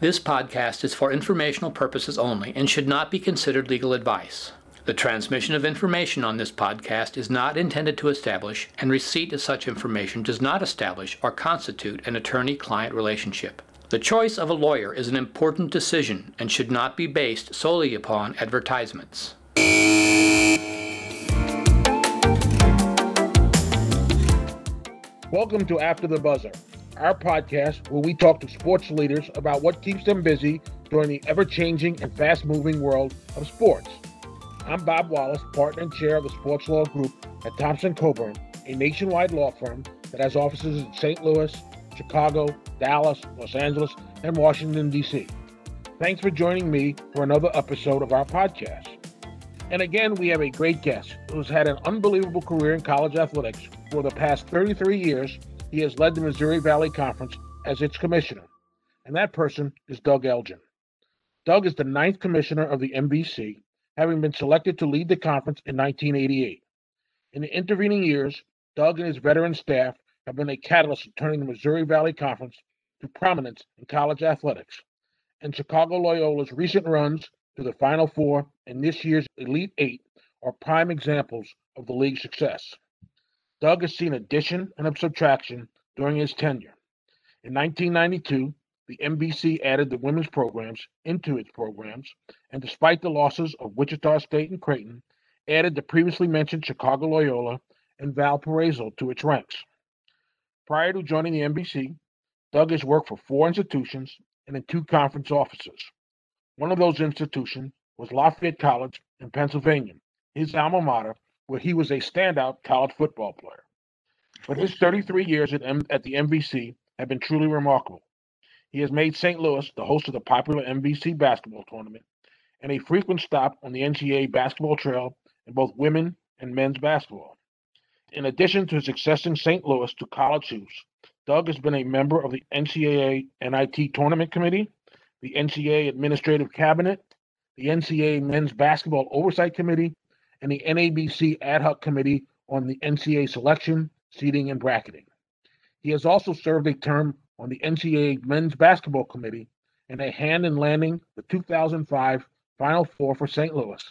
This podcast is for informational purposes only and should not be considered legal advice. The transmission of information on this podcast is not intended to establish, and receipt of such information does not establish or constitute an attorney client relationship. The choice of a lawyer is an important decision and should not be based solely upon advertisements. Welcome to After the Buzzer, our podcast where we talk to sports leaders about what keeps them busy during the ever changing and fast moving world of sports. I'm Bob Wallace, partner and chair of the Sports Law Group at Thompson Coburn, a nationwide law firm that has offices in St. Louis, Chicago, Dallas, Los Angeles, and Washington, D.C. Thanks for joining me for another episode of our podcast. And again, we have a great guest who's had an unbelievable career in college athletics. For the past 33 years, he has led the Missouri Valley Conference as its commissioner. And that person is Doug Elgin. Doug is the ninth commissioner of the MVC, having been selected to lead the conference in 1988. In the intervening years, Doug and his veteran staff have been a catalyst in turning the Missouri Valley Conference to prominence in college athletics. And Chicago Loyola's recent runs to the Final Four and this year's Elite Eight are prime examples of the league's success. Doug has seen addition and subtraction during his tenure. In 1992, the MVC added the women's programs into its programs, and despite the losses of Wichita State and Creighton, added the previously mentioned Chicago Loyola and Valparaiso to its ranks. Prior to joining the MVC, Doug has worked for four institutions and in two conference offices. One of those institutions was Lafayette College in Pennsylvania, his alma mater, where he was a standout college football player. But his 33 years at, M- at the MVC have been truly remarkable. He has made St. Louis the host of the popular MVC basketball tournament and a frequent stop on the NCAA basketball trail in both women and men's basketball. In addition to his success in St. Louis to college hoops, Doug has been a member of the NCAA NIT Tournament Committee, the NCAA Administrative Cabinet, the NCAA Men's Basketball Oversight Committee, and the NABC Ad Hoc Committee on the NCAA Selection, Seeding, and Bracketing. He has also served a term on the NCAA Men's Basketball Committee and a hand in landing the 2005 Final Four for St. Louis,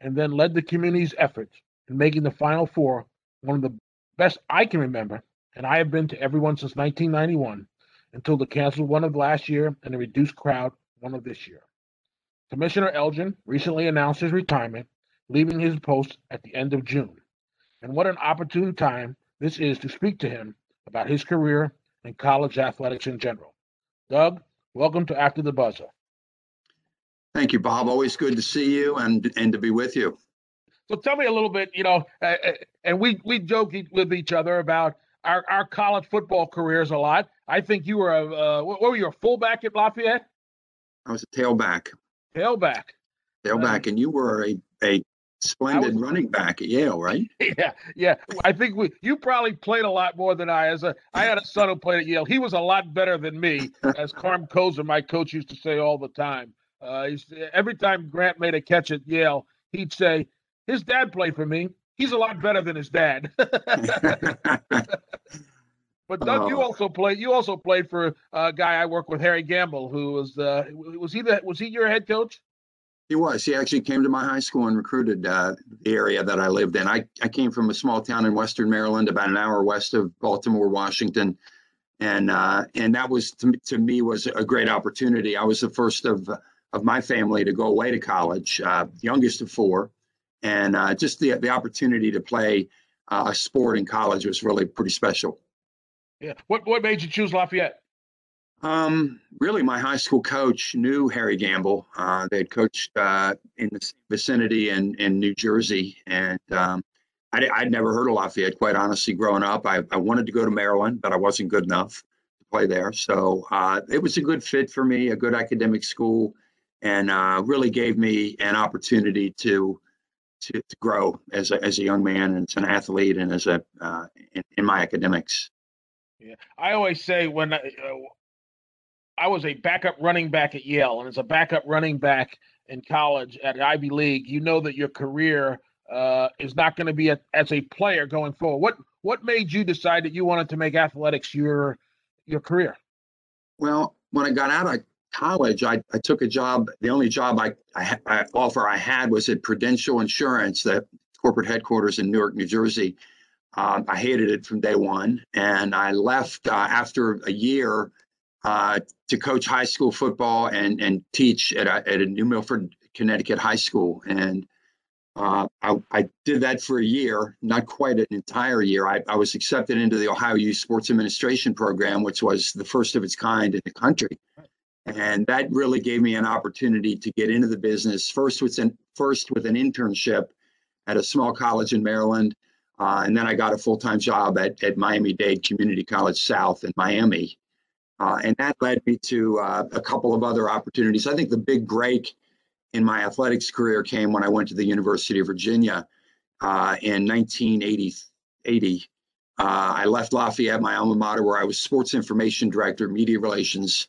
and then led the community's efforts in making the Final Four one of the best I can remember, and I have been to everyone since 1991 until the canceled one of last year and the reduced crowd one of this year. Commissioner Elgin recently announced his retirement, leaving his post at the end of June. And what an opportune time this is to speak to him about his career and college athletics in general. Doug, welcome to After the Buzzer. Thank you, Bob. Always good to see you and and to be with you. So tell me a little bit, you know, uh, and we we joke with each other about our, our college football careers a lot. I think you were a uh, what were you a fullback at Lafayette? I was a tailback. Tailback. Tailback, uh, and you were a a splendid was, running back at Yale, right? Yeah, yeah. I think we you probably played a lot more than I. As a I had a son who played at Yale. He was a lot better than me, as Carm Cozza, my coach, used to say all the time. Uh, every time Grant made a catch at Yale, he'd say, "His dad played for me. He's a lot better than his dad." But Doug, oh. you also played. You also played for a guy I work with, Harry Gamble, who was uh, was he the was he your head coach? He was. He actually came to my high school and recruited uh, the area that I lived in. I, I came from a small town in Western Maryland, about an hour west of Baltimore, Washington, and uh, and that was to, to me was a great opportunity. I was the first of of my family to go away to college, uh, youngest of four, and uh, just the the opportunity to play uh, a sport in college was really pretty special. Yeah. What what made you choose Lafayette? Um, really, my high school coach knew Harry Gamble. Uh, they had coached uh, in the vicinity in, in New Jersey, and um, I, would never heard of Lafayette, quite honestly, growing up. I, I, wanted to go to Maryland, but I wasn't good enough to play there. So uh, it was a good fit for me, a good academic school, and uh, really gave me an opportunity to to, to grow as a, as a young man and as an athlete and as a uh, in, in my academics. Yeah, I always say when I, uh, I was a backup running back at Yale, and as a backup running back in college at Ivy League, you know that your career uh, is not going to be a, as a player going forward. What what made you decide that you wanted to make athletics your your career? Well, when I got out of college, I, I took a job. The only job I, I, I offer I had was at Prudential Insurance, the corporate headquarters in Newark, New Jersey. Um, I hated it from day one, and I left uh, after a year uh, to coach high school football and and teach at a, at a New Milford, Connecticut high school. And uh, I, I, did that for a year, not quite an entire year. I, I, was accepted into the Ohio U Sports Administration Program, which was the first of its kind in the country. And that really gave me an opportunity to get into the business first with an, first with an internship at a small college in Maryland. Uh, and then I got a full time job at, at Miami Dade Community College South in Miami. Uh, and that led me to uh, a couple of other opportunities. I think the big break in my athletics career came when I went to the University of Virginia uh, in 1980. Uh, I left Lafayette, my alma mater, where I was sports information director, media relations.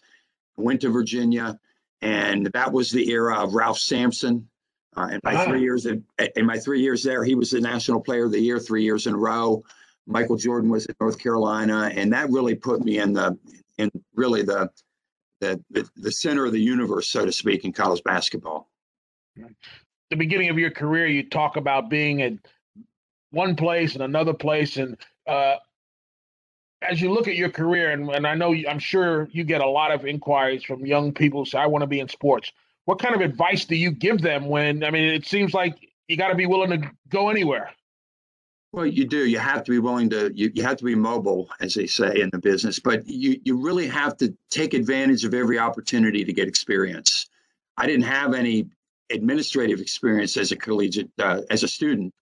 Went to Virginia, and that was the era of Ralph Sampson. Uh, in my ah. three years in, in my three years there, he was the National Player of the Year three years in a row. Michael Jordan was at North Carolina, and that really put me in the really the the, the, center of the universe, so to speak, in college basketball. The beginning of your career, you talk about being at one place and another place, and uh, as you look at your career, and, and I know I'm sure you get a lot of inquiries from young people who say, "I want to be in sports." What kind of advice do you give them when? I mean, it seems like you got to be willing to go anywhere. Well, you do. You have to be willing to. You, you have to be mobile, as they say in the business. But you you really have to take advantage of every opportunity to get experience. I didn't have any administrative experience as a collegiate uh, as a student.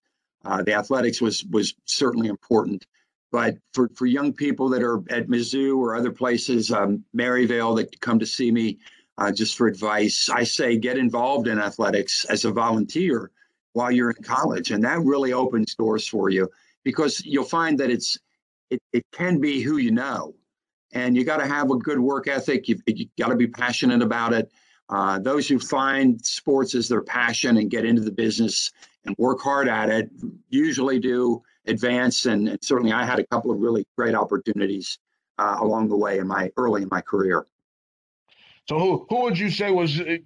Uh, the athletics was was certainly important, but for for young people that are at Mizzou or other places, um, Maryville that come to see me uh, just for advice, I say get involved in athletics as a volunteer while you're in college. And that really opens doors for you because you'll find that it's it, it can be who you know. And you got to have a good work ethic. You've, you got to be passionate about it. Uh, those who find sports as their passion and get into the business and work hard at it usually do advance. And, and certainly, I had a couple of really great opportunities uh, along the way in my early in my career. So, who who would you say was uh,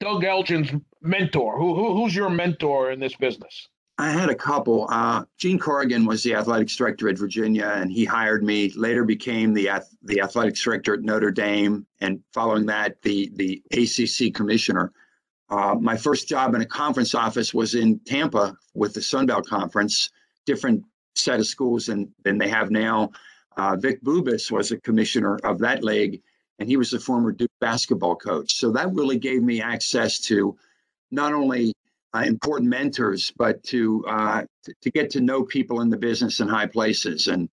Doug Elgin's mentor? Who, who who's your mentor in this business? I had a couple. Uh, Gene Corrigan was the athletics director at Virginia, and he hired me. Later, became the the athletics director at Notre Dame, and following that, the the ACC commissioner. Uh, my first job in a conference office was in Tampa with the Sun Belt Conference, different set of schools than than they have now. Uh, Vic Bubas was a commissioner of that league, and he was a former Duke basketball coach. So that really gave me access to not only uh, important mentors, but to, uh, to, to get to know people in the business in high places, and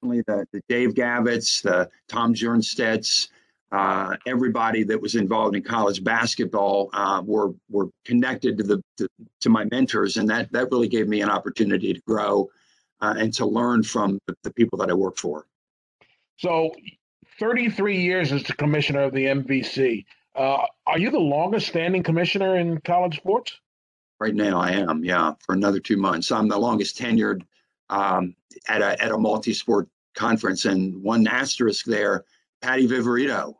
certainly the, the Dave Gavitts, the Tom Jernstedts, uh, everybody that was involved in college basketball uh, were were connected to the to, to, my mentors, and that that really gave me an opportunity to grow uh, and to learn from the, the people that I work for. So 33 years as the commissioner of the MVC. Uh, are you the longest standing commissioner in college sports? Right now, I am. Yeah, for another two months. I'm the longest tenured um, at a at a multi-sport conference, and one asterisk there. Patty Viverito,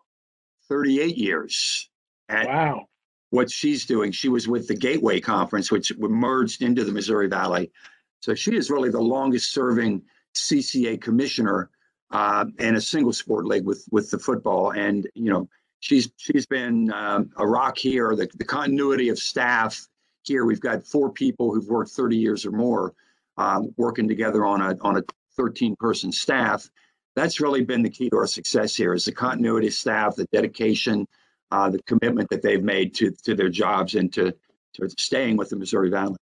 38 years. wow. What she's doing, she was with the Gateway Conference, which merged into the Missouri Valley. So she is really the longest serving CCA commissioner uh, and a single sport league with with the football. And you know, she's she's been um, a rock here. The, the continuity of staff here. We've got four people who've worked 30 years or more uh, working together on a on a 13 person staff. That's really been the key to our success here is the continuity of staff, the dedication, uh, the commitment that they've made to to their jobs and to to staying with the Missouri Valley.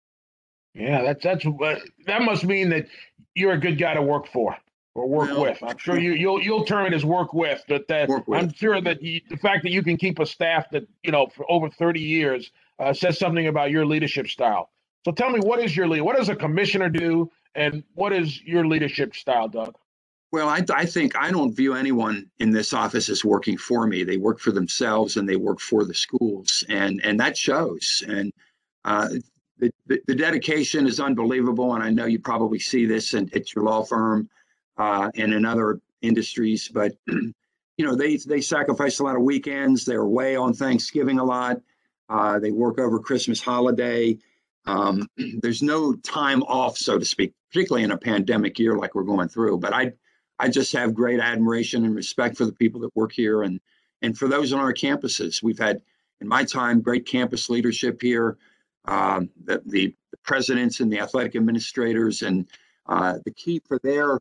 Yeah, that's that's that must mean that you're a good guy to work for or work well, with. I'm sure you you'll you'll term it as work with, but that with. I'm sure that you, the fact that you can keep a staff that you know for over 30 years uh, says something about your leadership style. So tell me, what is your lead? What does a commissioner do, and what is your leadership style, Doug? Well, I, I think I don't view anyone in this office as working for me. They work for themselves and they work for the schools, and and that shows. And uh, the, the, the dedication is unbelievable. And I know you probably see this in, at your law firm uh, and in other industries. But you know, they they sacrifice a lot of weekends. They're away on Thanksgiving a lot. Uh, they work over Christmas holiday. Um, there's no time off, so to speak, particularly in a pandemic year like we're going through. But I, I just have great admiration and respect for the people that work here and and for those on our campuses. We've had, in my time, great campus leadership here. Um, the, the, presidents and the athletic administrators, and uh, the key for their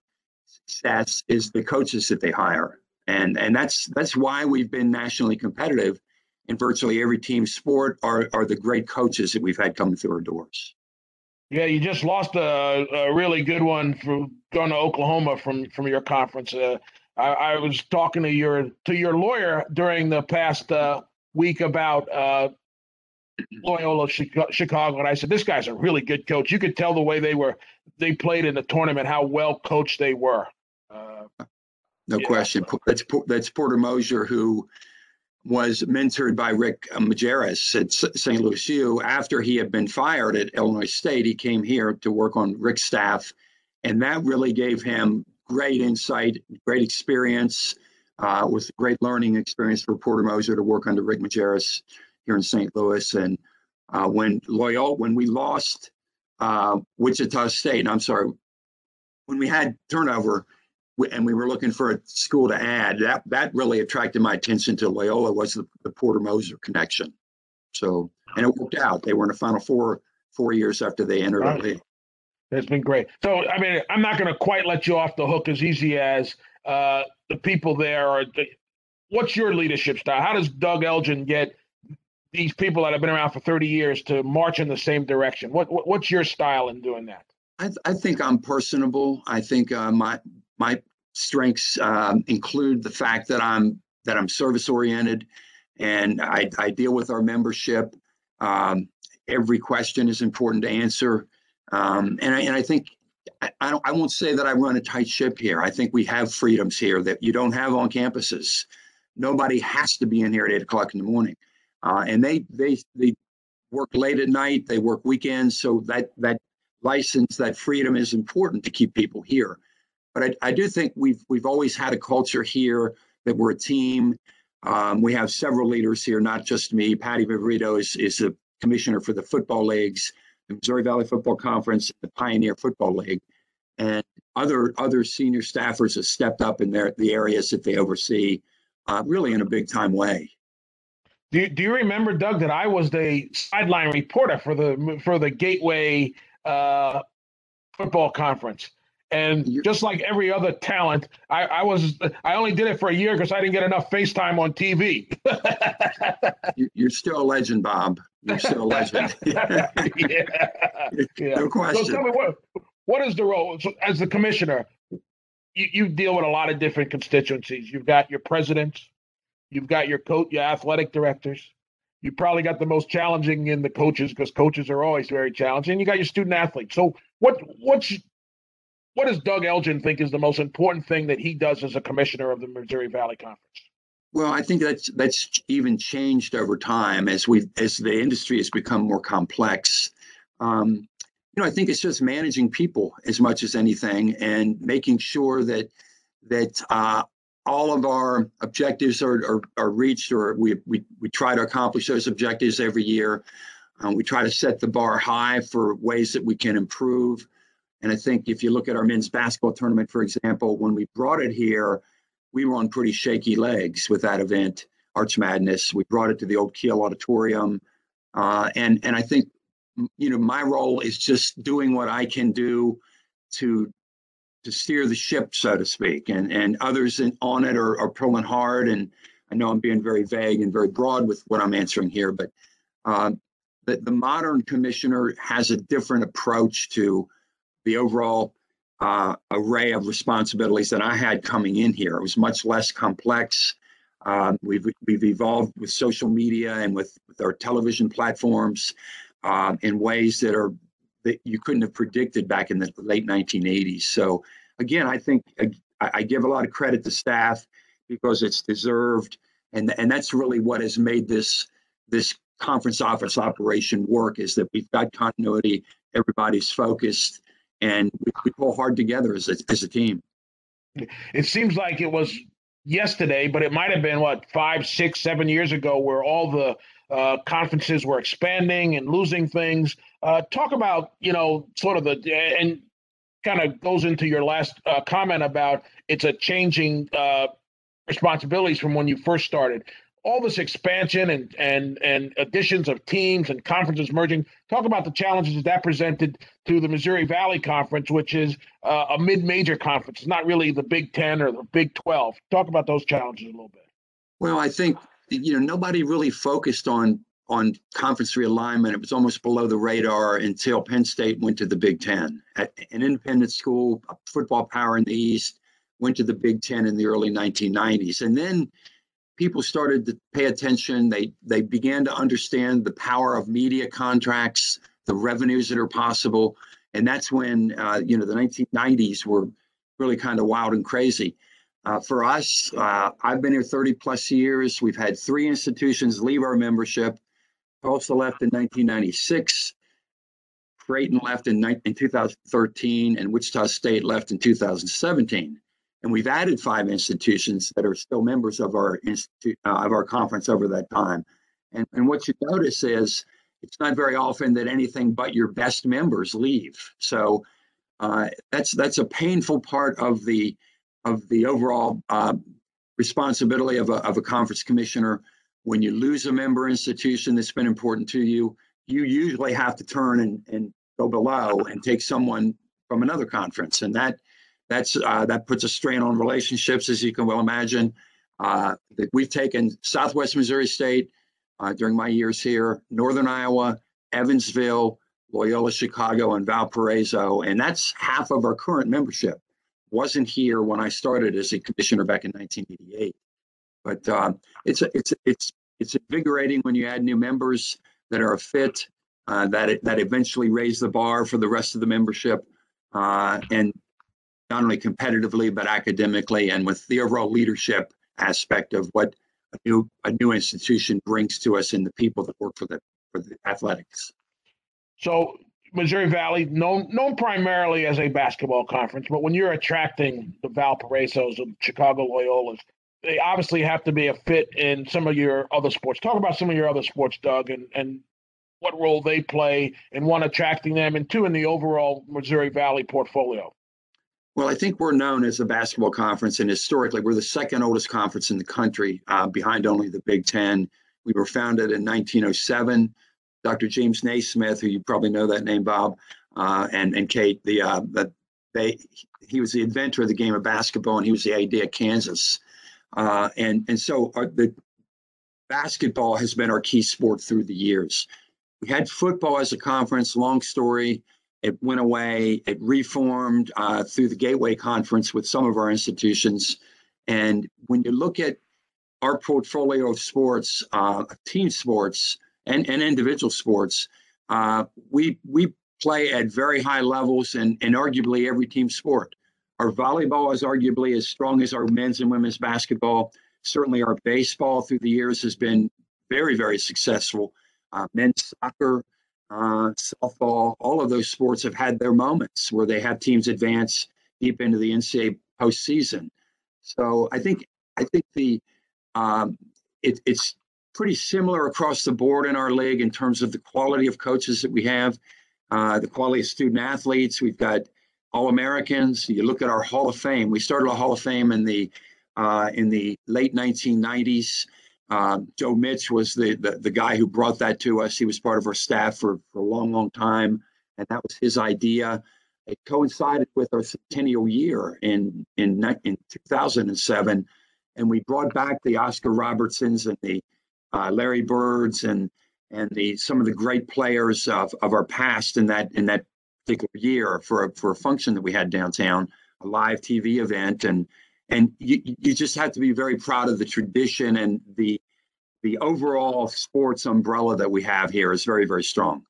success is the coaches that they hire, and and that's that's why we've been nationally competitive in virtually every team sport are, are the great coaches that we've had coming through our doors. Yeah, you just lost a, a really good one for going to Oklahoma from from your conference. Uh, I, I, was talking to your to your lawyer during the past uh, week about uh, Loyola Chicago, and I said this guy's a really good coach. You could tell the way they were they played in the tournament how well coached they were. Uh, no yeah. question. That's that's Porter Moser who was mentored by Rick Majerus at St. Louis U. After he had been fired at Illinois State, he came here to work on Rick's staff, and that really gave him great insight, great experience. Uh, was a great learning experience for Porter Moser to work under Rick Majerus here in St. Louis. And uh, when Loyola, when we lost uh, Wichita State, and I'm sorry, when we had turnover, and we were looking for a school to add. That that really attracted my attention to Loyola was the, the Porter Moser connection. So and it worked out. They were in the Final Four four years after they entered right. the league. It's been great. So I mean, I'm not going to quite let you off the hook as easy as uh, the people there are. The, what's your leadership style? How does Doug Elgin get these people that have been around for 30 years to march in the same direction? What, what what's your style in doing that? I, th- I think I'm personable. I think uh, my my strengths um, include the fact that I'm that I'm service oriented, and I, I, deal with our membership. Um, every question is important to answer, um, and I, and I think I, I, don't, I won't say that I run a tight ship here. I think we have freedoms here that you don't have on campuses. Nobody has to be in here at eight o'clock in the morning, uh, and they they they work late at night. They work weekends, so that that license, that freedom is important to keep people here. But I, I do think we've we've always had a culture here that we're a team. Um, we have several leaders here, not just me. Patty Viverito is is the commissioner for the football leagues, the Missouri Valley Football Conference, the Pioneer Football League, and other other senior staffers have stepped up in their the areas that they oversee, uh, really in a big time way. Do you, do you remember, Doug, that I was the sideline reporter for the for the Gateway uh, football conference? And just like every other talent, I, I was I only did it for a year because I didn't get enough FaceTime on TV. You're still a legend, Bob. You're still a legend. yeah. yeah. No question. So tell me what what is the role so as the commissioner? You, you deal with a lot of different constituencies. You've got your presidents, you've got your coach, your athletic directors. You probably got the most challenging in the coaches because coaches are always very challenging. You got your student athletes. So what what's what does Doug Elgin think is the most important thing that he does as a commissioner of the Missouri Valley Conference? Well, I think that's that's even changed over time as we as the industry has become more complex. Um, you know, I think it's just managing people as much as anything, and making sure that that uh, all of our objectives are, are, are reached, or we, we we try to accomplish those objectives every year. Um, we try to set the bar high for ways that we can improve. And I think if you look at our men's basketball tournament, for example, when we brought it here, we were on pretty shaky legs with that event, Arch Madness. We brought it to the old Kiel Auditorium. Uh, and, and I think, you know, my role is just doing what I can do to to steer the ship, so to speak, and and others in, on it are, are pulling hard. And I know I'm being very vague and very broad with what I'm answering here, but uh, the, the modern commissioner has a different approach to the overall uh, array of responsibilities that I had coming in here. It was much less complex. Um, we've we've evolved with social media and with, with our television platforms uh, in ways that are that you couldn't have predicted back in the late 1980s. So again, I think I, I give a lot of credit to staff because it's deserved, and and that's really what has made this this conference office operation work is that we've got continuity, everybody's focused, and we, we pull hard together as a, as a team. It seems like it was yesterday, but it might have been what five, six, seven years ago, where all the uh, conferences were expanding and losing things. Uh, talk about you know sort of the and kind of goes into your last uh, comment about it's a changing uh, responsibilities from when you first started all this expansion and and and additions of teams and conferences merging. Talk about the challenges that presented to the Missouri Valley Conference, which is uh, a mid-major conference. It's not really the Big Ten or the Big Twelve. Talk about those challenges a little bit. Well, I think you know nobody really focused on on conference realignment. It was almost below the radar until Penn State went to the Big Ten. At an independent school, football power in the East, went to the Big Ten in the early 1990s, and then people started to pay attention. They they began to understand the power of media contracts, the revenues that are possible, and that's when uh, you know the 1990s were really kind of wild and crazy. Uh, for us, uh, I've been here 30 plus years. We've had three institutions leave our membership. Tulsa left in 1996. Creighton left in, in 2013, and Wichita State left in 2017 and we've added five institutions that are still members of our institute uh, of our conference over that time. And, and what you notice is it's not very often that anything but your best members leave. So uh, that's that's a painful part of the of the overall uh, responsibility of a, of a conference commissioner. When you lose a member institution that's been important to you, you usually have to turn and, and go below and take someone from another conference, and that that's uh, that puts a strain on relationships, as you can well imagine. Uh, we've taken Southwest Missouri State uh, during my years here, Northern Iowa, Evansville, Loyola Chicago, and Valparaiso, and that's half of our current membership. Wasn't here when I started as a commissioner back in 1988, but uh, it's it's it's it's invigorating when you add new members that are a fit, uh, that that eventually raise the bar for the rest of the membership, uh, and not only competitively but academically and with the overall leadership aspect of what a new a new institution brings to us and the people that work for the for the athletics. So Missouri Valley, known known primarily as a basketball conference, but when you're attracting the Valparaiso's and Chicago Loyolas, they obviously have to be a fit in some of your other sports. Talk about some of your other sports, Doug, and and what role they play in one attracting them, and two in the overall Missouri Valley portfolio. Well, I think we're known as a basketball conference, and historically, we're the second oldest conference in the country, uh, behind only the Big Ten. We were founded in 1907. Dr. James Naismith, who you probably know that name, Bob, uh, and and Kate, the uh, the they he was the inventor of the game of basketball, and he was the idea of Kansas, uh, and and so our, the basketball has been our key sport through the years. We had football as a conference. Long story it went away. It reformed uh, through the Gateway Conference with some of our institutions. And when you look at our portfolio of sports, uh, team sports, and, and individual sports, uh, we we play at very high levels and, in arguably every team sport. Our volleyball is arguably as strong as our men's and women's basketball. Certainly, our baseball through the years has been very, very successful. Uh, men's soccer, uh, softball, all of those sports have had their moments where they have teams advance deep into the NCAA postseason. So I think I think the um, it, it's pretty similar across the board in our league in terms of the quality of coaches that we have, uh, the quality of student athletes. We've got All Americans. You look at our Hall of Fame. We started a Hall of Fame in the uh, in the late 1990s. Um, Joe Mitch was the, the, the guy who brought that to us. He was part of our staff for, for a long, long time, and that was his idea. It coincided with our centennial year in in in 2007, and we brought back the Oscar Robertsons and the uh, Larry Birds and and the some of the great players of, of our past in that in that particular year for a, for a function that we had downtown, a live TV event, and and you, you just have to be very proud of the tradition and the the overall sports umbrella that we have here is very very strong.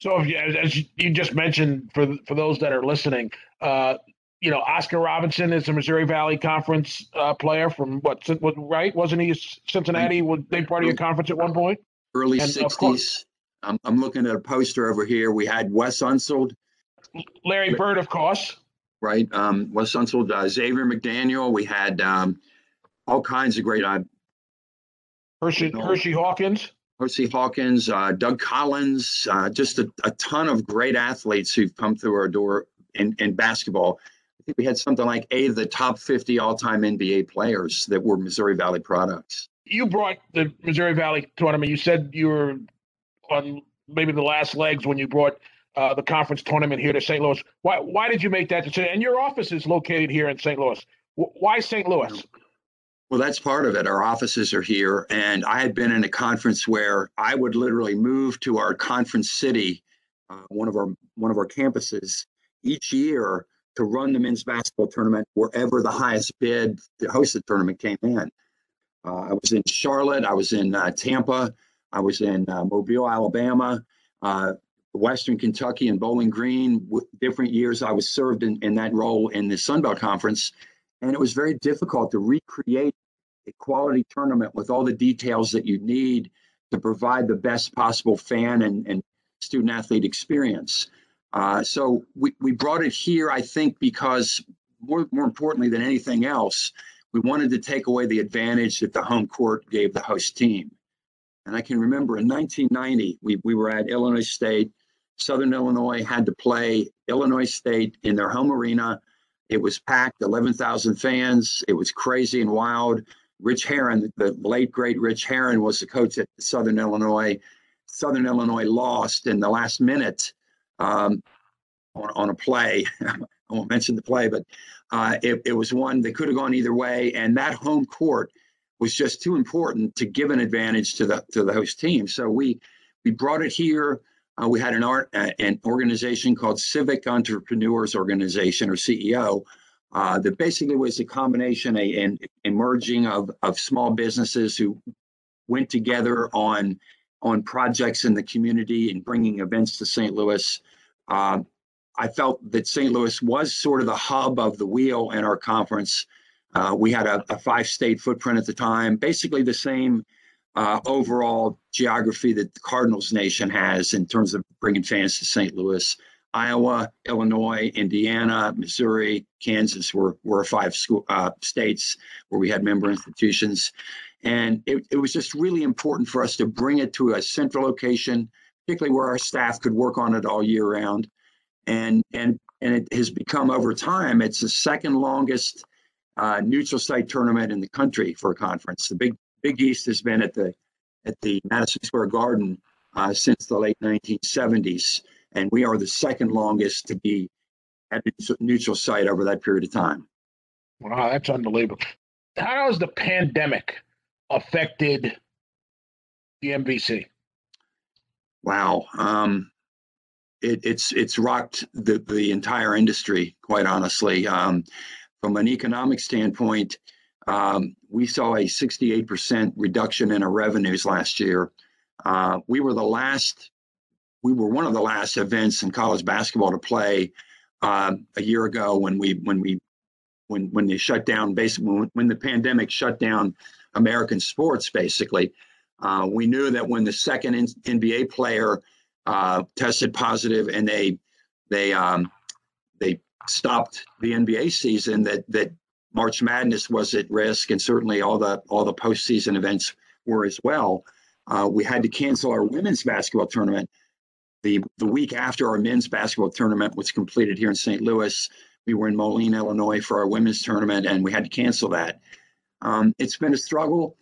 So, you, as you just mentioned, for for those that are listening, uh, you know, Oscar Robinson is a Missouri Valley Conference uh, player from what, what, right? Wasn't he Cincinnati? Was they part of your conference at one point? Early and 60s. I'm, I'm looking at a poster over here. We had Wes Unseld. Larry Bird, of course right? Um, Wes Unseld, uh, Xavier McDaniel. We had um, all kinds of great. Uh, Hersey, Hersey Hawkins. Hersey Hawkins, uh, Doug Collins, uh, just a, a, ton of great athletes who've come through our door in, in basketball. Think we had something like eight of the top 50 all time NBA players that were Missouri Valley products. You brought the Missouri Valley tournament. You said you were on maybe the last legs when you brought uh, the conference tournament here to St. Louis. Why, why did you make that decision? And your office is located here in St. Louis. Why St. Louis? Well, that's part of it. Our offices are here. And I had been in a conference where I would literally move to our conference city, uh, one of our one of our campuses, each year to run the men's basketball tournament wherever the highest bid to host the tournament came in. Uh, I was in Charlotte. I was in uh, Tampa. I was in uh, Mobile, Alabama, uh, Western Kentucky, and Bowling Green. different years I was served in, in that role in the Sun Belt Conference and it was very difficult to recreate a quality tournament with all the details that you need to provide the best possible fan and, and student athlete experience. Uh, so we, we brought it here, I think, because more, more importantly than anything else, we wanted to take away the advantage that the home court gave the host team. And I can remember in 1990, we, we were at Illinois State. Southern Illinois had to play Illinois State in their home arena it was packed, 11,000 fans. It was crazy and wild. Rich Herrin, the late great Rich Herrin, was the coach at Southern Illinois. Southern Illinois lost in the last minute um, on, on, a play. I won't mention the play, but uh, it, it was one that could have gone either way. And that home court was just too important to give an advantage to the to the host team. So we we brought it here. Uh, we had an art uh, an organization called Civic Entrepreneurs Organization or CEO uh, that basically was a combination, a, an emerging of of small businesses who went together on on projects in the community and bringing events to St. Louis. Uh, I felt that St. Louis was sort of the hub of the wheel in our conference. Uh, we had a, a five state footprint at the time, basically the same uh, overall geography that the Cardinals nation has in terms of bringing fans to St. Louis. Iowa, Illinois, Indiana, Missouri, Kansas were, were five school, uh, states where we had member institutions. And it, it was just really important for us to bring it to a central location, particularly where our staff could work on it all year round. And, and, and it has become over time, it's the second longest uh, neutral site tournament in the country for a conference. The Big Big East has been at the at the Madison Square Garden uh, since the late 1970s, and we are the second longest to be at a neutral site over that period of time. Wow, that's unbelievable. How has the pandemic affected the MVC? Wow, um, it, it's it's rocked the the entire industry. Quite honestly, um, from an economic standpoint, um, we saw a 68% reduction in our revenues last year. Uh, we were the last, we were one of the last events in college basketball to play uh, a year ago when we when we when when they shut down basically when, when the pandemic shut down American sports basically. Uh, we knew that when the second NBA player uh, tested positive and they they um, they stopped the NBA season that that March Madness was at risk, and certainly all the all the postseason events were as well. Uh, we had to cancel our women's basketball tournament the the week after our men's basketball tournament was completed here in St. Louis. We were in Moline, Illinois, for our women's tournament, and we had to cancel that. Um, it's been a struggle.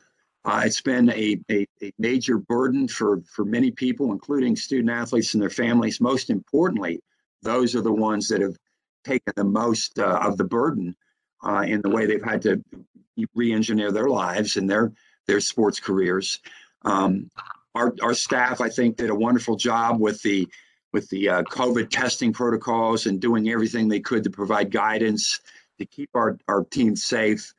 Uh, it's been a, a, a, major burden for, for many people, including student athletes and their families. Most importantly, those are the ones that have taken the most uh, of the burden uh, in the way they've had to re-engineer their lives and their their sports careers. Um, our our staff, I think, did a wonderful job with the with the uh, COVID testing protocols and doing everything they could to provide guidance to keep our our team safe.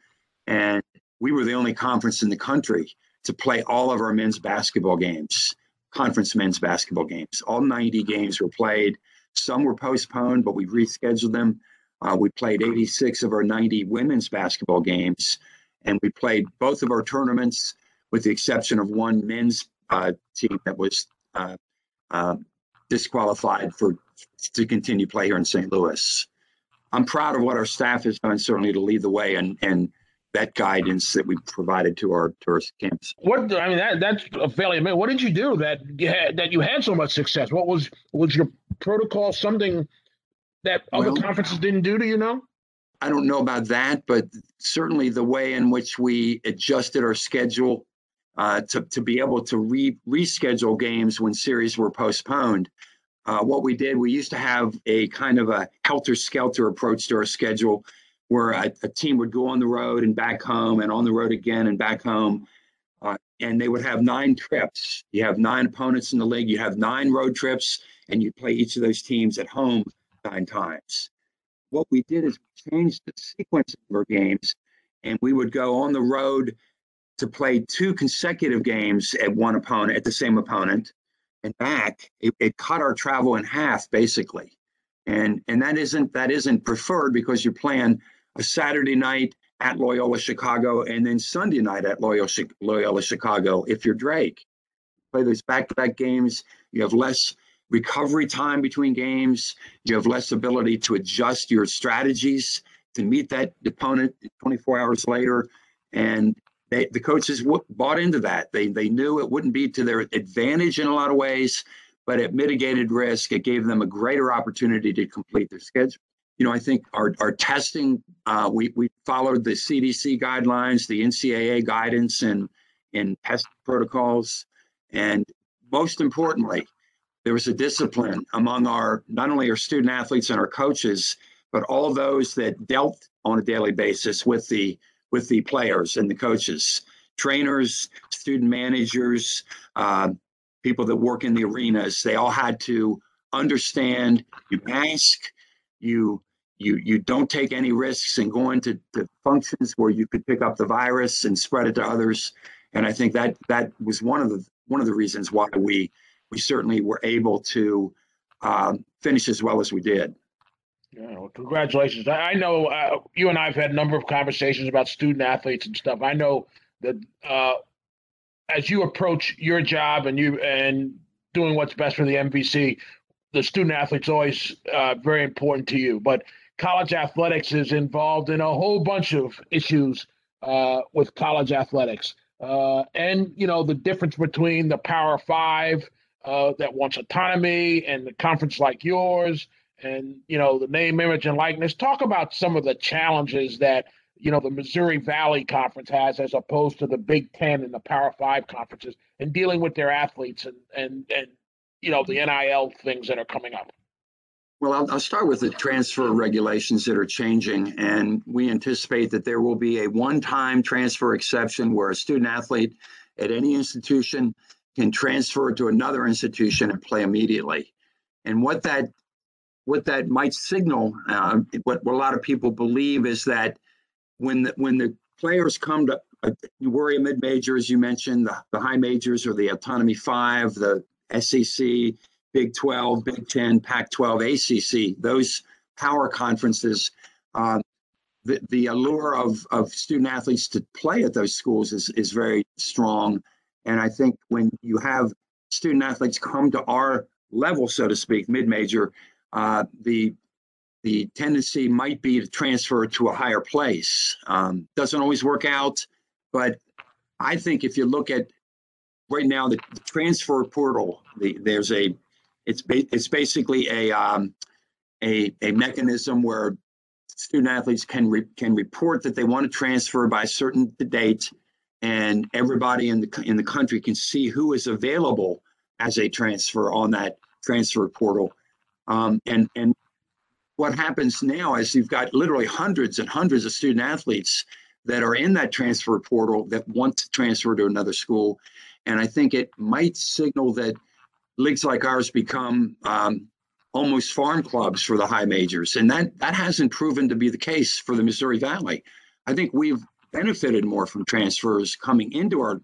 And we were the only conference in the country to play all of our men's basketball games, conference men's basketball games. All 90 games were played. Some were postponed, but we rescheduled them. Uh, we played 86 of our 90 women's basketball games, and we played both of our tournaments, with the exception of one men's uh, team that was uh, uh disqualified for to continue play here in St. Louis. I'm proud of what our staff has done, certainly to lead the way and and that guidance that we provided to our tourist camps. What I mean that that's fairly amazing. What did you do that you had, that you had so much success? What was was your protocol? Something that other well, conferences didn't do? Do you know? I don't know about that, but certainly the way in which we adjusted our schedule uh, to to be able to re reschedule games when series were postponed. Uh, what we did, we used to have a kind of a helter skelter approach to our schedule where a, a, team would go on the road and back home and on the road again and back home. Uh, and they would have nine trips. You have nine opponents in the league. You have nine road trips, and you play each of those teams at home nine times. What we did is we changed the sequence of our games, and we would go on the road to play two consecutive games at one opponent, at the same opponent, and back. It, it cut our travel in half, basically. And, and that isn't that isn't preferred because you're playing a Saturday night at Loyola Chicago and then Sunday night at Loyola, Loyola Chicago if you're Drake. Play those back to back games. You have less recovery time between games. You have less ability to adjust your strategies to meet that opponent 24 hours later. And they, the coaches w- bought into that. They, they knew it wouldn't be to their advantage in a lot of ways, but it mitigated risk. It gave them a greater opportunity to complete their schedule you know, I think our, our testing, uh, we, we followed the CDC guidelines, the NCAA guidance and, and test protocols. And most importantly, there was a discipline among our, not only our student athletes and our coaches, but all those that dealt on a daily basis with the, with the players and the coaches, trainers, student managers, uh, people that work in the arenas. They all had to understand you ask, you you you don't take any risks and go into to functions where you could pick up the virus and spread it to others. And I think that that was one of the one of the reasons why we we certainly were able to um, finish as well as we did. Yeah, well, congratulations. I, I know uh, you and I have had a number of conversations about student athletes and stuff. I know that uh, as you approach your job and you and doing what's best for the MVC, the student athlete's always uh, very important to you. But college athletics is involved in a whole bunch of issues uh, with college athletics. Uh, and, you know, the difference between the Power Five uh, that wants autonomy and the conference like yours and, you know, the name, image, and likeness. Talk about some of the challenges that, you know, the Missouri Valley Conference has as opposed to the Big Ten and the Power Five conferences and dealing with their athletes and, and, and you know, the NIL things that are coming up. Well, I'll, I'll, start with the transfer regulations that are changing, and we anticipate that there will be a one-time transfer exception where a student athlete at any institution can transfer to another institution and play immediately. And what that what that might signal, uh, what, what a lot of people believe, is that when the, when the players come to uh, you worry mid major, as you mentioned, the, the high majors or the autonomy five, the SEC, Big 12, Big 10, Pac 12, ACC, those power conferences, uh, the, the allure of, of student athletes to play at those schools is, is very strong. And I think when you have student athletes come to our level, so to speak, mid major, uh, the the tendency might be to transfer to a higher place. Um, doesn't always work out, but I think if you look at right now the, transfer portal, the, there's a it's ba- it's basically a um, a a mechanism where student athletes can re- can report that they want to transfer by a certain date, and everybody in the in the country can see who is available as a transfer on that transfer portal. Um, and and what happens now is you've got literally hundreds and hundreds of student athletes that are in that transfer portal that want to transfer to another school. And I think it might signal that leagues like ours become um, almost farm clubs for the high majors, and that that hasn't proven to be the case for the Missouri Valley. I think we've benefited more from transfers coming into our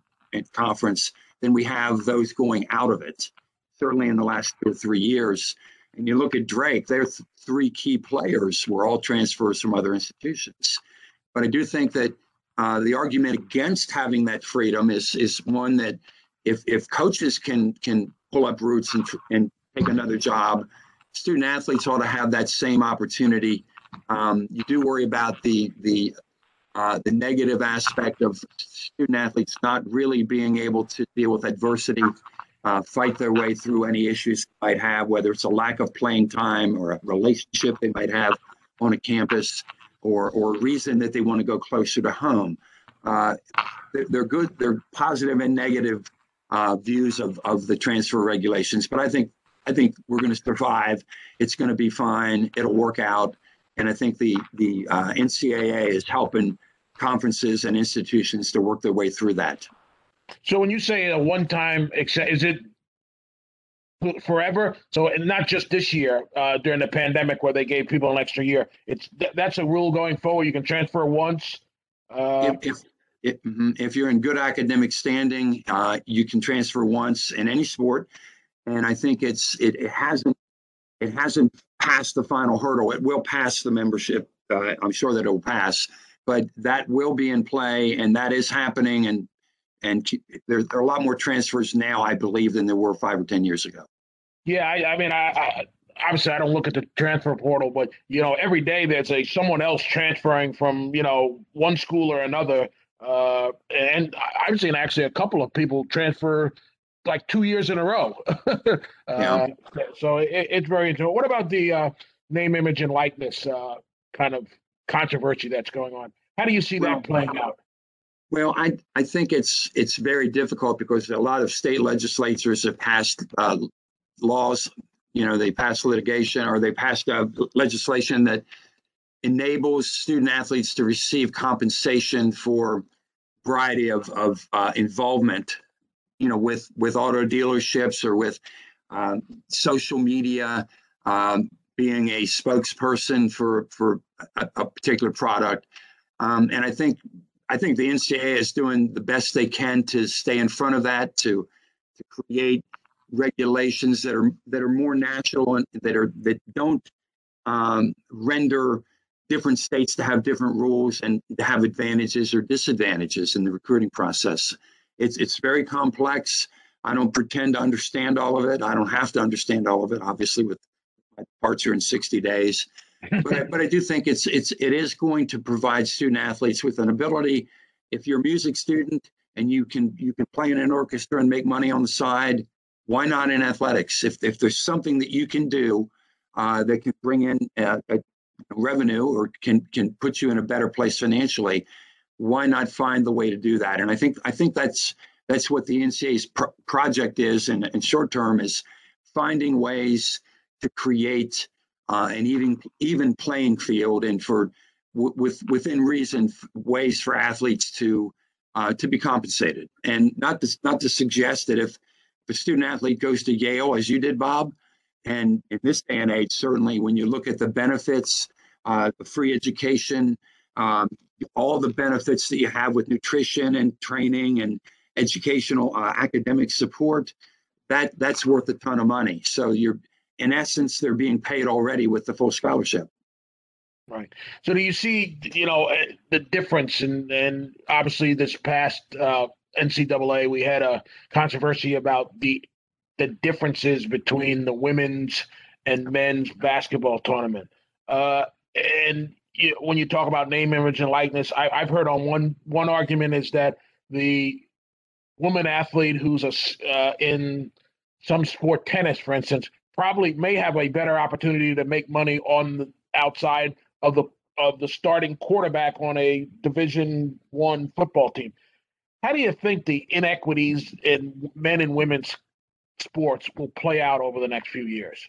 conference than we have those going out of it. Certainly in the last two or three years. And you look at Drake, their th- three key players were all transfers from other institutions. But I do think that uh, the argument against having that freedom is is one that if if coaches can can pull up roots and, and take another job. Student athletes ought to have that same opportunity. Um, you do worry about the the uh, the negative aspect of student athletes not really being able to deal with adversity, uh, fight their way through any issues they might have, whether it's a lack of playing time or a relationship they might have on a campus or, or reason that they want to go closer to home. Uh, they're, good, they're positive and negative uh, views of, of the transfer regulations, but I think I think we're going to survive. It's going to be fine. It'll work out. And I think the the uh, NCAA is helping conferences and institutions to work their way through that. So when you say a one-time, is it forever? So not just this year uh, during the pandemic where they gave people an extra year. It's that's a rule going forward. You can transfer once. Uh, if, if, if, mm-hmm, if, you're in good academic standing, uh, you can transfer once in any sport, and I think it's it, it hasn't it hasn't passed the final hurdle. It will pass the membership. Uh, I'm sure that it will pass, but that will be in play, and that is happening. And and there, there are a lot more transfers now, I believe, than there were five or ten years ago. Yeah, I, I mean, I, I obviously I don't look at the transfer portal, but you know, every day there's a someone else transferring from you know one school or another. Uh, and I've seen actually a couple of people transfer like two years in a row. uh, yeah. So it, it's very interesting. What about the uh, name, image, and likeness uh, kind of controversy that's going on? How do you see well, that playing out? Well, I I think it's it's very difficult because a lot of state legislatures have passed uh, laws. You know, they passed litigation or they passed uh, legislation that enables student athletes to receive compensation for variety of of uh, involvement you know, with with auto dealerships or with um, social media, um, being a spokesperson for for a, a particular product. Um, and I think I think the NCAA is doing the best they can to stay in front of that to to create regulations that are that are more natural and that are that don't um, render different states to have different rules and to have advantages or disadvantages in the recruiting process. It's it's very complex. I don't pretend to understand all of it. I don't have to understand all of it, obviously, with my parts are in 60 days. but I, but I do think it's it's it is going to provide student athletes with an ability. If you're a music student and you can you can play in an orchestra and make money on the side, why not in athletics? If if there's something that you can do uh, that can bring in a revenue or can can put you in a better place financially, why not find the way to do that? And I think I think that's that's what the NCA's pro- project is, in, in short term, is finding ways to create uh, an even even playing field and for w- with within reason ways for athletes to uh, to be compensated. And not to not to suggest that if, if a student athlete goes to Yale, as you did, Bob, and in this day and age, certainly when you look at the benefits, uh, the free education, um, all the benefits that you have with nutrition and training and educational uh, academic support, that that's worth a ton of money. So you're in essence they're being paid already with the full scholarship. Right. So do you see, you know, eh, the difference? And and obviously this past uh, NCAA, we had a controversy about the the differences between the women's and men's basketball tournament. Uh, and you, when you talk about name, image, and likeness, I, I've heard on one one argument is that the woman athlete who's a uh, in some sport, tennis, for instance, probably may have a better opportunity to make money on the outside of the of the starting quarterback on a Division One football team. How do you think the inequities in men and women's sports will play out over the next few years?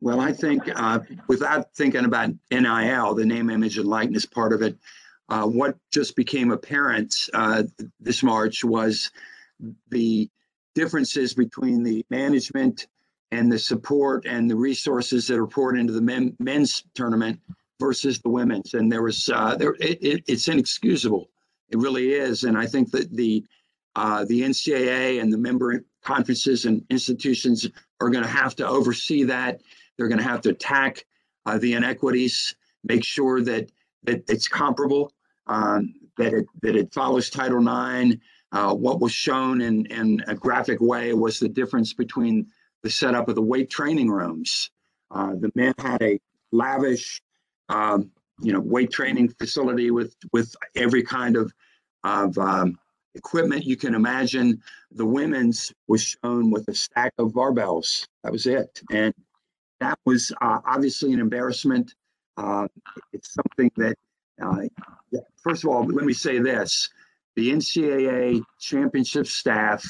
Well, I think uh, without thinking about NIL, the name, image, and likeness part of it, uh, what just became apparent uh, this March was the differences between the management and the support and the resources that are poured into the men, men's tournament versus the women's. And there was uh, there it, it, it's inexcusable. It really is. And I think that the uh, the NCAA and the member conferences and institutions are going to have to oversee that they're going to have to attack uh, the inequities, make sure that that it's comparable, um, that it that it follows Title IX. Uh, what was shown in in a graphic way was the difference between the setup of the weight training rooms. Uh, the men had a lavish um, you know weight training facility with with every kind of of um, equipment you can imagine. The women's was shown with a stack of barbells. That was it, and that was uh, obviously an embarrassment. Uh, it's something that, uh, first of all, let me say this: the NCAA championship staff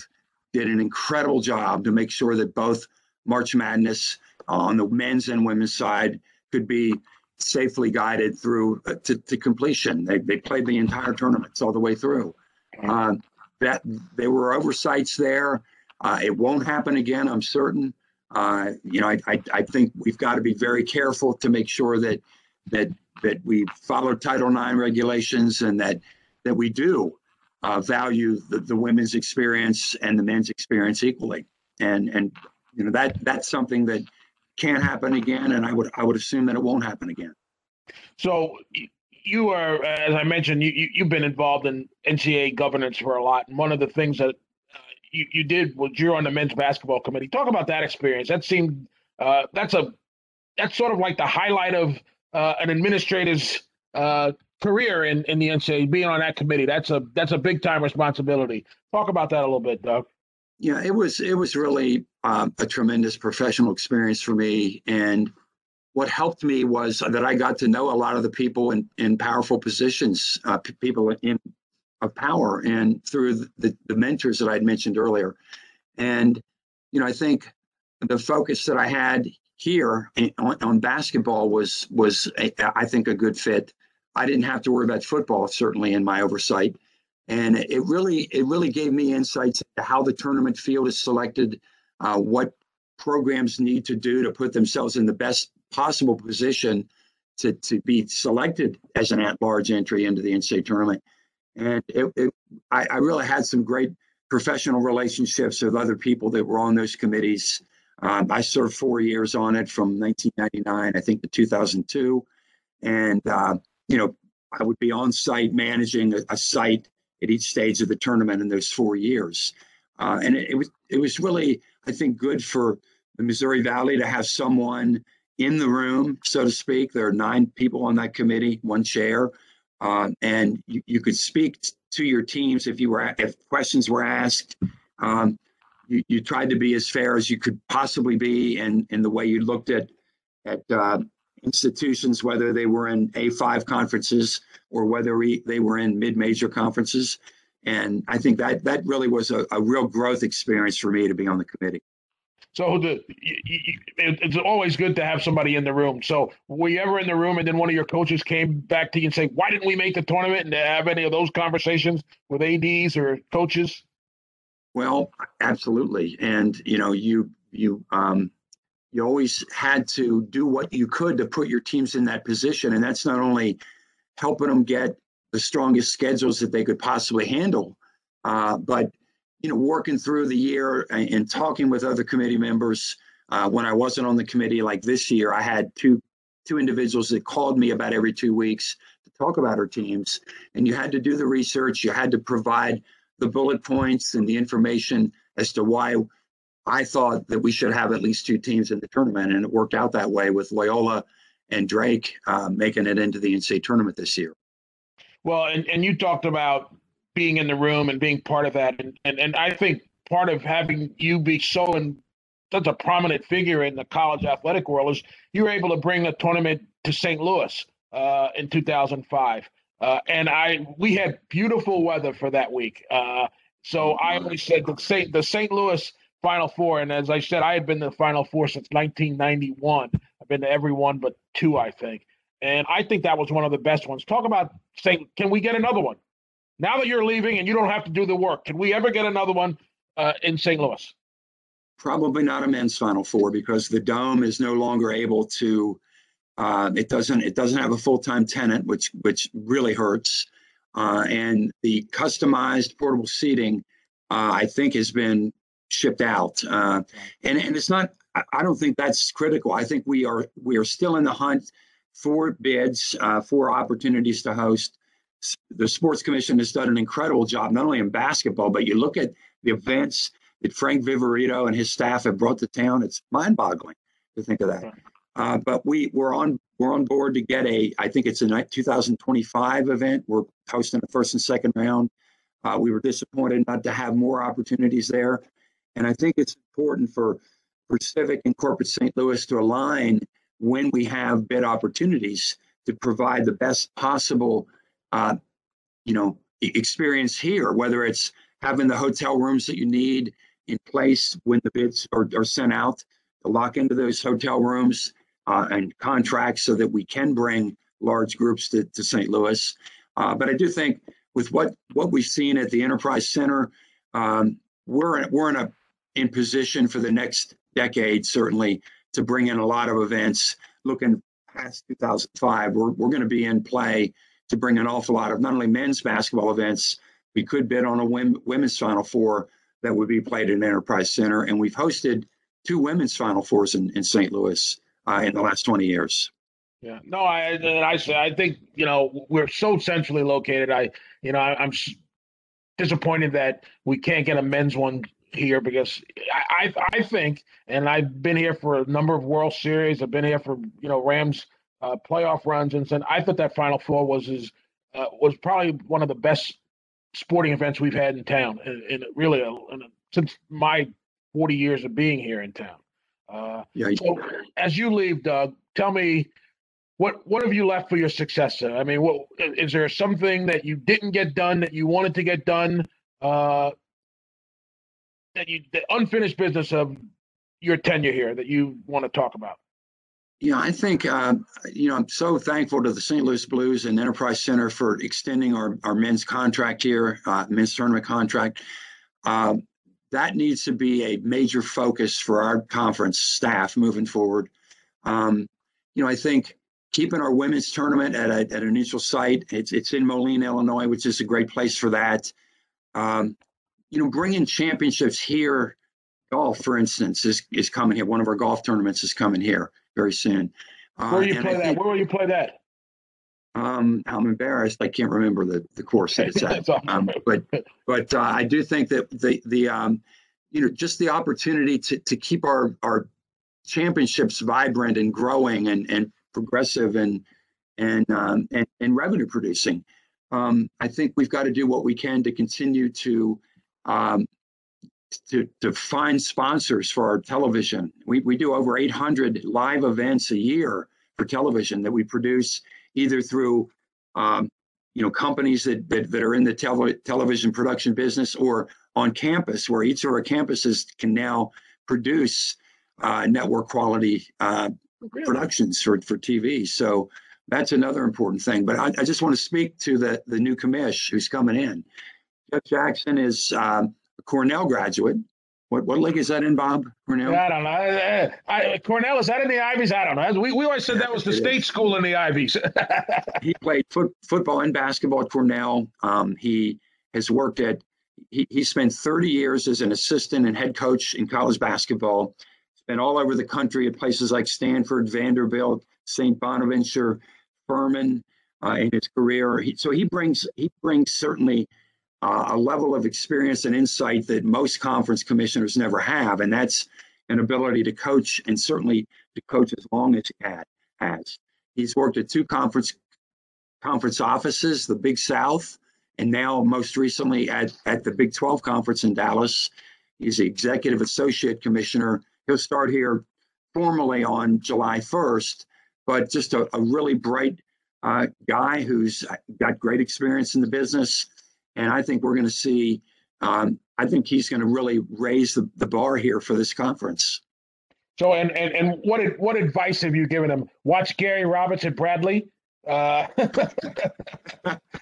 did an incredible job to make sure that both March Madness on the men's and women's side could be safely guided through uh, to, to, completion. They, they played the entire tournaments all the way through. Uh, that there were oversights there. Uh, it won't happen again, I'm certain. Uh, you know, I, I, I think we've got to be very careful to make sure that that that we follow Title IX regulations and that that we do uh, value the, the women's experience and the men's experience equally. And and you know that that's something that can't happen again, and I would I would assume that it won't happen again. So you are, as I mentioned, you, you have been involved in NCAA governance for a lot, and one of the things that uh, you you did was you're on the men's basketball committee. Talk about that experience. That seemed uh, that's a that's sort of like the highlight of uh, an administrator's uh, career in, in the NCAA, being on that committee. That's a that's a big time responsibility. Talk about that a little bit, Doug. Yeah, it was it was really um, a tremendous professional experience for me, and what helped me was that I got to know a lot of the people in in powerful positions, uh, p- people in of power, and through the, the mentors that I'd mentioned earlier, and you know I think the focus that I had here on, on basketball was was a, I think a good fit. I didn't have to worry about football certainly in my oversight, and it really it really gave me insights into how the tournament field is selected, uh, what programs need to do to put themselves in the best possible position to to be selected as an at-large entry into the NCAA tournament. And it, it, I, I really had some great professional relationships with other people that were on those committees um, I served four years on it from 1999, I think, to 2002. And, uh, you know, I would be on site managing a, a, site at each stage of the tournament in those four years. Uh, and it, it, was it was really, I think, good for the Missouri Valley to have someone in the room, so to speak. There are nine people on that committee, one chair, uh, and you, you could speak to your teams if you were if questions were asked. Um, you, you tried to be as fair as you could possibly be in, in the way you looked at at uh, institutions, whether they were in A5 conferences or whether we, they were in mid-major conferences. And I think that that really was a, a real growth experience for me to be on the committee. So the it's always good to have somebody in the room. So were you ever in the room and then one of your coaches came back to you and say, "Why didn't we make the tournament?" And have any of those conversations with ads or coaches? Well, absolutely, and you know, you you um, you always had to do what you could to put your teams in that position, and that's not only helping them get the strongest schedules that they could possibly handle, uh, but you know, working through the year and, and talking with other committee members. Uh, when I wasn't on the committee, like this year, I had two two individuals that called me about every two weeks to talk about our teams, and you had to do the research. You had to provide the bullet points and the information as to why I thought that we should have at least two teams in the tournament, and it worked out that way with Loyola and Drake uh, making it into the NCAA tournament this year. Well, and, and you talked about being in the room and being part of that, and, and, and I think part of having you be so in such a prominent figure in the college athletic world is you were able to bring the tournament to St. Louis uh, in 2005. Uh, and I we had beautiful weather for that week. Uh, so I always said the St. the St. Louis Final Four, and as I said, I had been to the Final Four since 1991. I've been to every one but two, I think, and I think that was one of the best ones. Talk about saying, can we get another one? Now that you're leaving and you don't have to do the work, can we ever get another one uh, in St. Louis? Probably not a men's Final Four because the dome is no longer able to uh, it doesn't it doesn't have a full time tenant, which which really hurts. Uh, and the customized portable seating, uh, I think, has been shipped out. Uh, and and it's not. I don't think that's critical. I think we are we are still in the hunt for bids uh, for opportunities to host. The Sports Commission has done an incredible job, not only in basketball, but you look at the events that Frank Viverito and his staff have brought to town. It's mind boggling to think of that. Uh, but we we're on we're on board to get a I think it's a 2025 event. We're hosting the first and second round. Uh, we were disappointed not to have more opportunities there, and I think it's important for for Civic and Corporate St. Louis to align when we have bid opportunities to provide the best possible, uh, you know, experience here. Whether it's having the hotel rooms that you need in place when the bids are, are sent out to lock into those hotel rooms uh, and contracts so that we can bring large groups to, to St. Louis. Uh, but I do think with what what we've seen at the Enterprise Center, um, we're we're in a in position for the next decade certainly to bring in a lot of events. Looking past 2005, we're we're going to be in play to bring an awful lot of not only men's basketball events. We could bid on a women's Final Four that would be played at Enterprise Center, and we've hosted two women's Final Fours in, in St. Louis uh, in the last 20 years. Yeah, no, I I I think you know we're so centrally located. I you know I, am disappointed that we can't get a men's one here because I, I, I think, and I've been here for a number of World Series. I've been here for you know Rams uh, playoff runs, and I thought that Final Four was is uh, was probably one of the best sporting events we've had in town, and, really a, a, since my 40 years of being here in town. Uh, yeah. So as you leave, Doug, tell me what what have you left for your successor? I mean, what is there something that you didn't get done that you wanted to get done? Uh, that you the unfinished business of your tenure here that you want to talk about? Yeah, I think uh, you know I'm so thankful to the St. Louis Blues and Enterprise Center for extending our, our men's contract here, uh, men's tournament contract. Uh, that needs to be a major focus for our conference staff moving forward. Um, you know, I think keeping our women's tournament at a, at a neutral site. It's it's in Moline, Illinois, which is a great place for that. Um, you know, bringing championships here, golf, for instance, is is coming here. One of our golf tournaments is coming here very soon. Uh, Where you play that? Think, Where will you play that? Um, I'm embarrassed. I can't remember the, the course that it's at. um, but but uh, I do think that the the um, you know just the opportunity to to keep our our championships vibrant and growing and and progressive and and um, and, and revenue producing. Um, I think we've got to do what we can to continue to um, to, to find sponsors for our television. We, we do over 800 live events a year for television that we produce either through um, you know companies that, that, that are in the tele- television production business or on campus where each of our campuses can now produce uh, network quality uh, really? productions for, for TV. So that's another important thing. But I, I, just want to speak to the, the new commish who's coming in. Jeff Jackson is um, Cornell graduate. What what league is that in, Bob? Cornell? I don't know. I, I, Cornell is that in the Ivies? I don't know. We, we always said that was the state is. school in the Ivies. he played foot, football and basketball at Cornell. Um, he has worked at. He, he spent 30 years as an assistant and head coach in college basketball. Spent all over the country at places like Stanford, Vanderbilt, St. Bonaventure, Furman uh, in his career. He, so he brings he brings certainly uh, a level of experience and insight that most conference commissioners never have, and that's an ability to coach and certainly to coach as long as he had, has. He's worked at two conference conference offices, the Big South, and now most recently at, at the Big 12 conference in Dallas. He's the executive associate commissioner. He'll start here formally on July 1st, but just a, a really bright uh, guy who's got great experience in the business, and I think we're going to see. Um, I think he's going to really raise the, the bar here for this conference. So, and and and what what advice have you given him? Watch Gary Roberts at Bradley. Uh,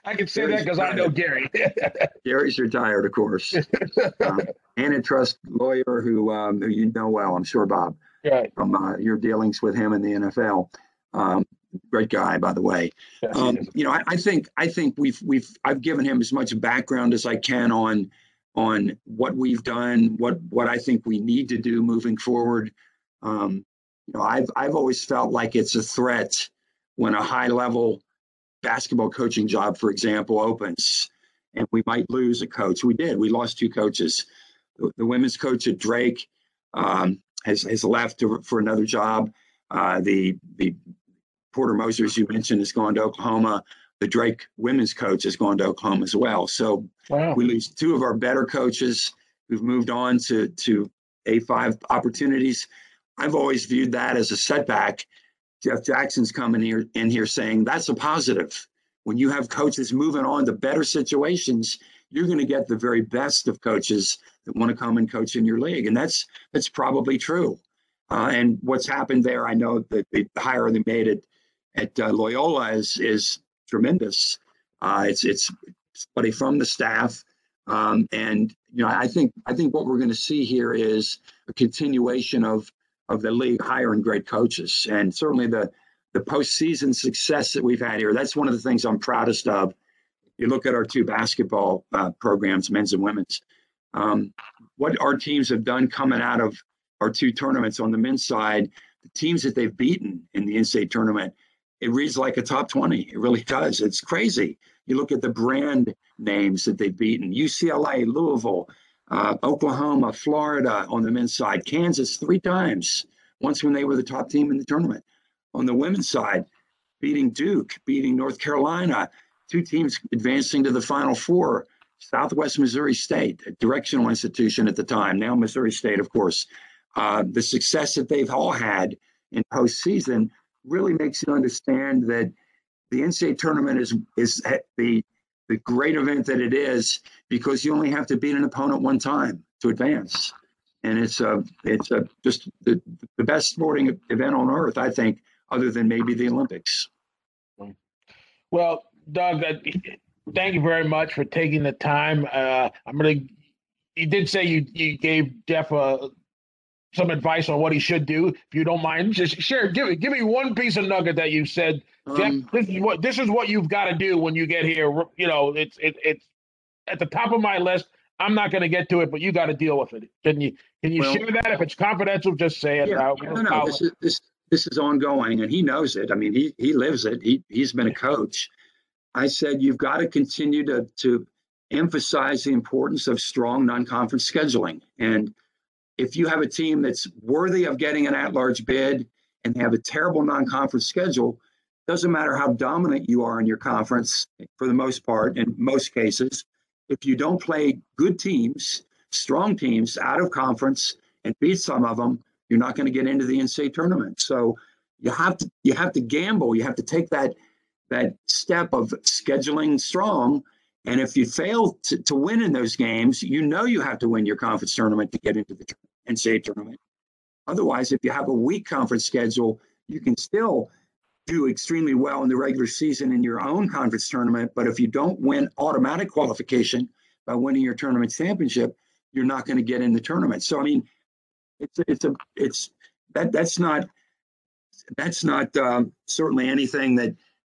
I can say Gary's that because I know Gary. Gary's retired, of course. um, antitrust lawyer who um, who you know well, I'm sure, Bob, right. from uh, your dealings with him in the NFL. Um, great guy, by the way. Um, you know, I, I, think I think we've we've I've given him as much background as I can on on what we've done, what what I think we need to do moving forward. Um, you know, I've I've always felt like it's a threat when a high level basketball coaching job, for example, opens and we might lose a coach. We did. We lost two coaches. The, the women's coach at Drake um, has has left to, for another job. Uh, the the Porter Moser, as you mentioned, has gone to Oklahoma. The Drake women's coach has gone to Oklahoma as well. So wow. we lose two of our better coaches who've moved on to to A5 opportunities. I've always viewed that as a setback. Jeff Jackson's coming here in here saying that's a positive. When you have coaches moving on to better situations, you're going to get the very best of coaches that want to come and coach in your league, and that's that's probably true. Uh, and what's happened there, I know that the hire they made it at uh, Loyola is is tremendous. Uh, it's it's somebody from the staff, um, and you know I think I think what we're going to see here is a continuation of of the league hiring great coaches, and certainly the the postseason success that we've had here. That's one of the things I'm proudest of. You look at our two basketball uh, programs, men's and women's. Um, what our teams have done coming out of our two tournaments on the men's side, the teams that they've beaten in the in-state tournament it reads like a top 20. It really does. It's crazy. You look at the brand names that they've beaten UCLA, Louisville, uh, Oklahoma, Florida on the men's side, Kansas three times, once when they were the top team in the tournament. On the women's side, beating Duke, beating North Carolina, two teams advancing to the Final Four. Southwest Missouri State, a directional institution at the time, now Missouri State, of course. Uh, the success that they've all had in postseason really makes you understand that the NCAA tournament is is the the great event that it is because you only have to beat an opponent one time to advance, and it's a it's a just the, the best sporting event on earth, I think, other than maybe the Olympics. Well, Doug, thank you very much for taking the time. Uh, I'm gonna. You did say you you gave Jeff a some advice on what he should do, if you don't mind. Just share, give me, give me one piece of nugget that you said, Jeff. Um, this is what this is what you've got to do when you get here. You know, it's it, it's at the top of my list. I'm not going to get to it, but you got to deal with it. Can you can you well, share that? If it's confidential, just say it. Yeah, no, no, this is this this is ongoing, and he knows it. I mean, he he lives it. He he's been a coach. I said you've got to continue to to emphasize the importance of strong non-conference scheduling and if you have a team that's worthy of getting an at-large bid and have a terrible non-conference schedule, doesn't matter how dominant you are in your conference for the most part, in most cases, if you don't play good teams, strong teams out of conference and beat some of them, you're not going to get into the NCAA tournament. So you have to you have to gamble. You have to take that that step of scheduling strong and if you fail to, to win in those games, you know you have to win your conference tournament to get into the NCAA tournament. Otherwise, if you have a weak conference schedule, you can still do extremely well in the regular season in your own conference tournament. But if you don't win automatic qualification by winning your tournament championship, you're not going to get in the tournament. So I mean, it's it's a it's that that's not that's not um, certainly anything that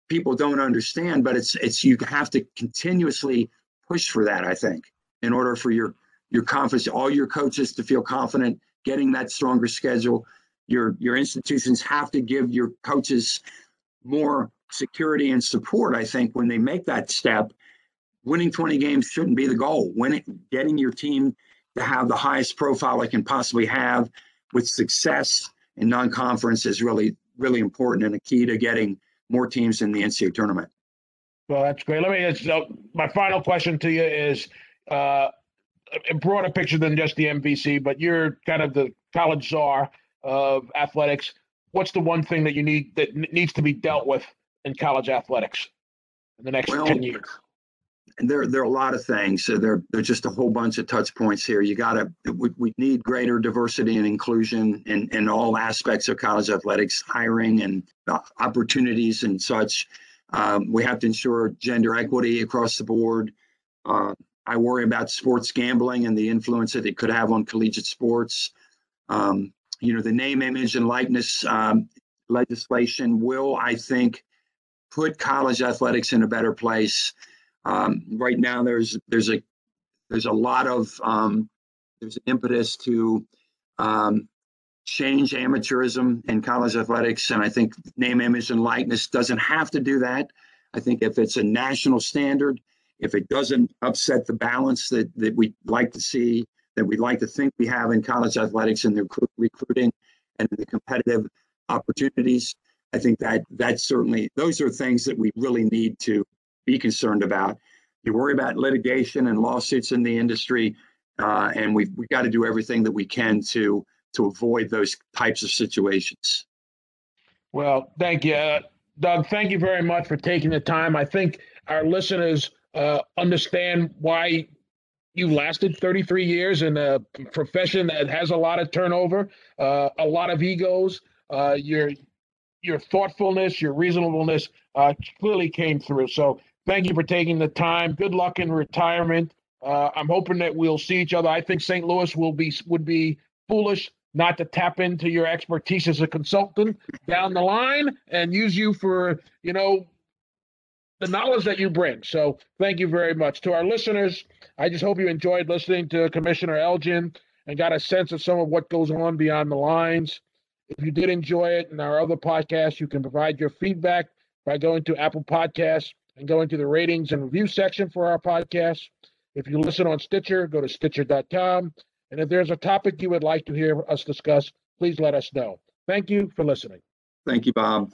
people don't understand, but it's it's you have to continuously push for that. I think in order for your your confidence, all your coaches to feel confident getting that stronger schedule. Your your institutions have to give your coaches more security and support. I think when they make that step, winning 20 games shouldn't be the goal. Winning, getting your team to have the highest profile it can possibly have with success in non-conference is really really important and a key to getting more teams in the NCAA tournament. Well, that's great. Let me. So my final question to you is uh, a broader picture than just the MVC, but you're kind of the college czar of athletics. What's the one thing that you need that needs to be dealt with in college athletics in the next well, ten years? And there, there are a lot of things. So there, there's just a whole bunch of touch points here. You got to, we, we need greater diversity and inclusion in, in all aspects of college athletics, hiring and opportunities and such. Um, we have to ensure gender equity across the board. Uh, I worry about sports gambling and the influence that it could have on collegiate sports. Um, you know, the name, image, and likeness um, legislation will, I think, put college athletics in a better place. Um, right now, there's there's a there's a lot of um, there's an impetus to um, change amateurism in college athletics, and I think name, image, and likeness doesn't have to do that. I think if it's a national standard, if it doesn't upset the balance that that we'd like to see, that we'd like to think we have in college athletics and the recruiting and the competitive opportunities. I think that that's certainly those are things that we really need to be concerned about. You worry about litigation and lawsuits in the industry, uh, and we've we've got to do everything that we can to to avoid those types of situations. Well, thank you, uh, Doug. Thank you very much for taking the time. I think our listeners uh, understand why you lasted 33 years in a profession that has a lot of turnover, uh, a lot of egos. Uh, your your thoughtfulness, your reasonableness uh, clearly came through. So thank you for taking the time. Good luck in retirement. Uh, I'm hoping that we'll see each other. I think St. Louis will be would be foolish not to tap into your expertise as a consultant down the line and use you for you know the knowledge that you bring. So thank you very much to our listeners. I just hope you enjoyed listening to Commissioner Elgin and got a sense of some of what goes on beyond the lines. If you did enjoy it and our other podcasts, you can provide your feedback by going to Apple Podcasts and going to the ratings and review section for our podcast. If you listen on Stitcher, go to stitcher.com. And if there's a topic you would like to hear us discuss, please let us know. Thank you for listening. Thank you, Bob.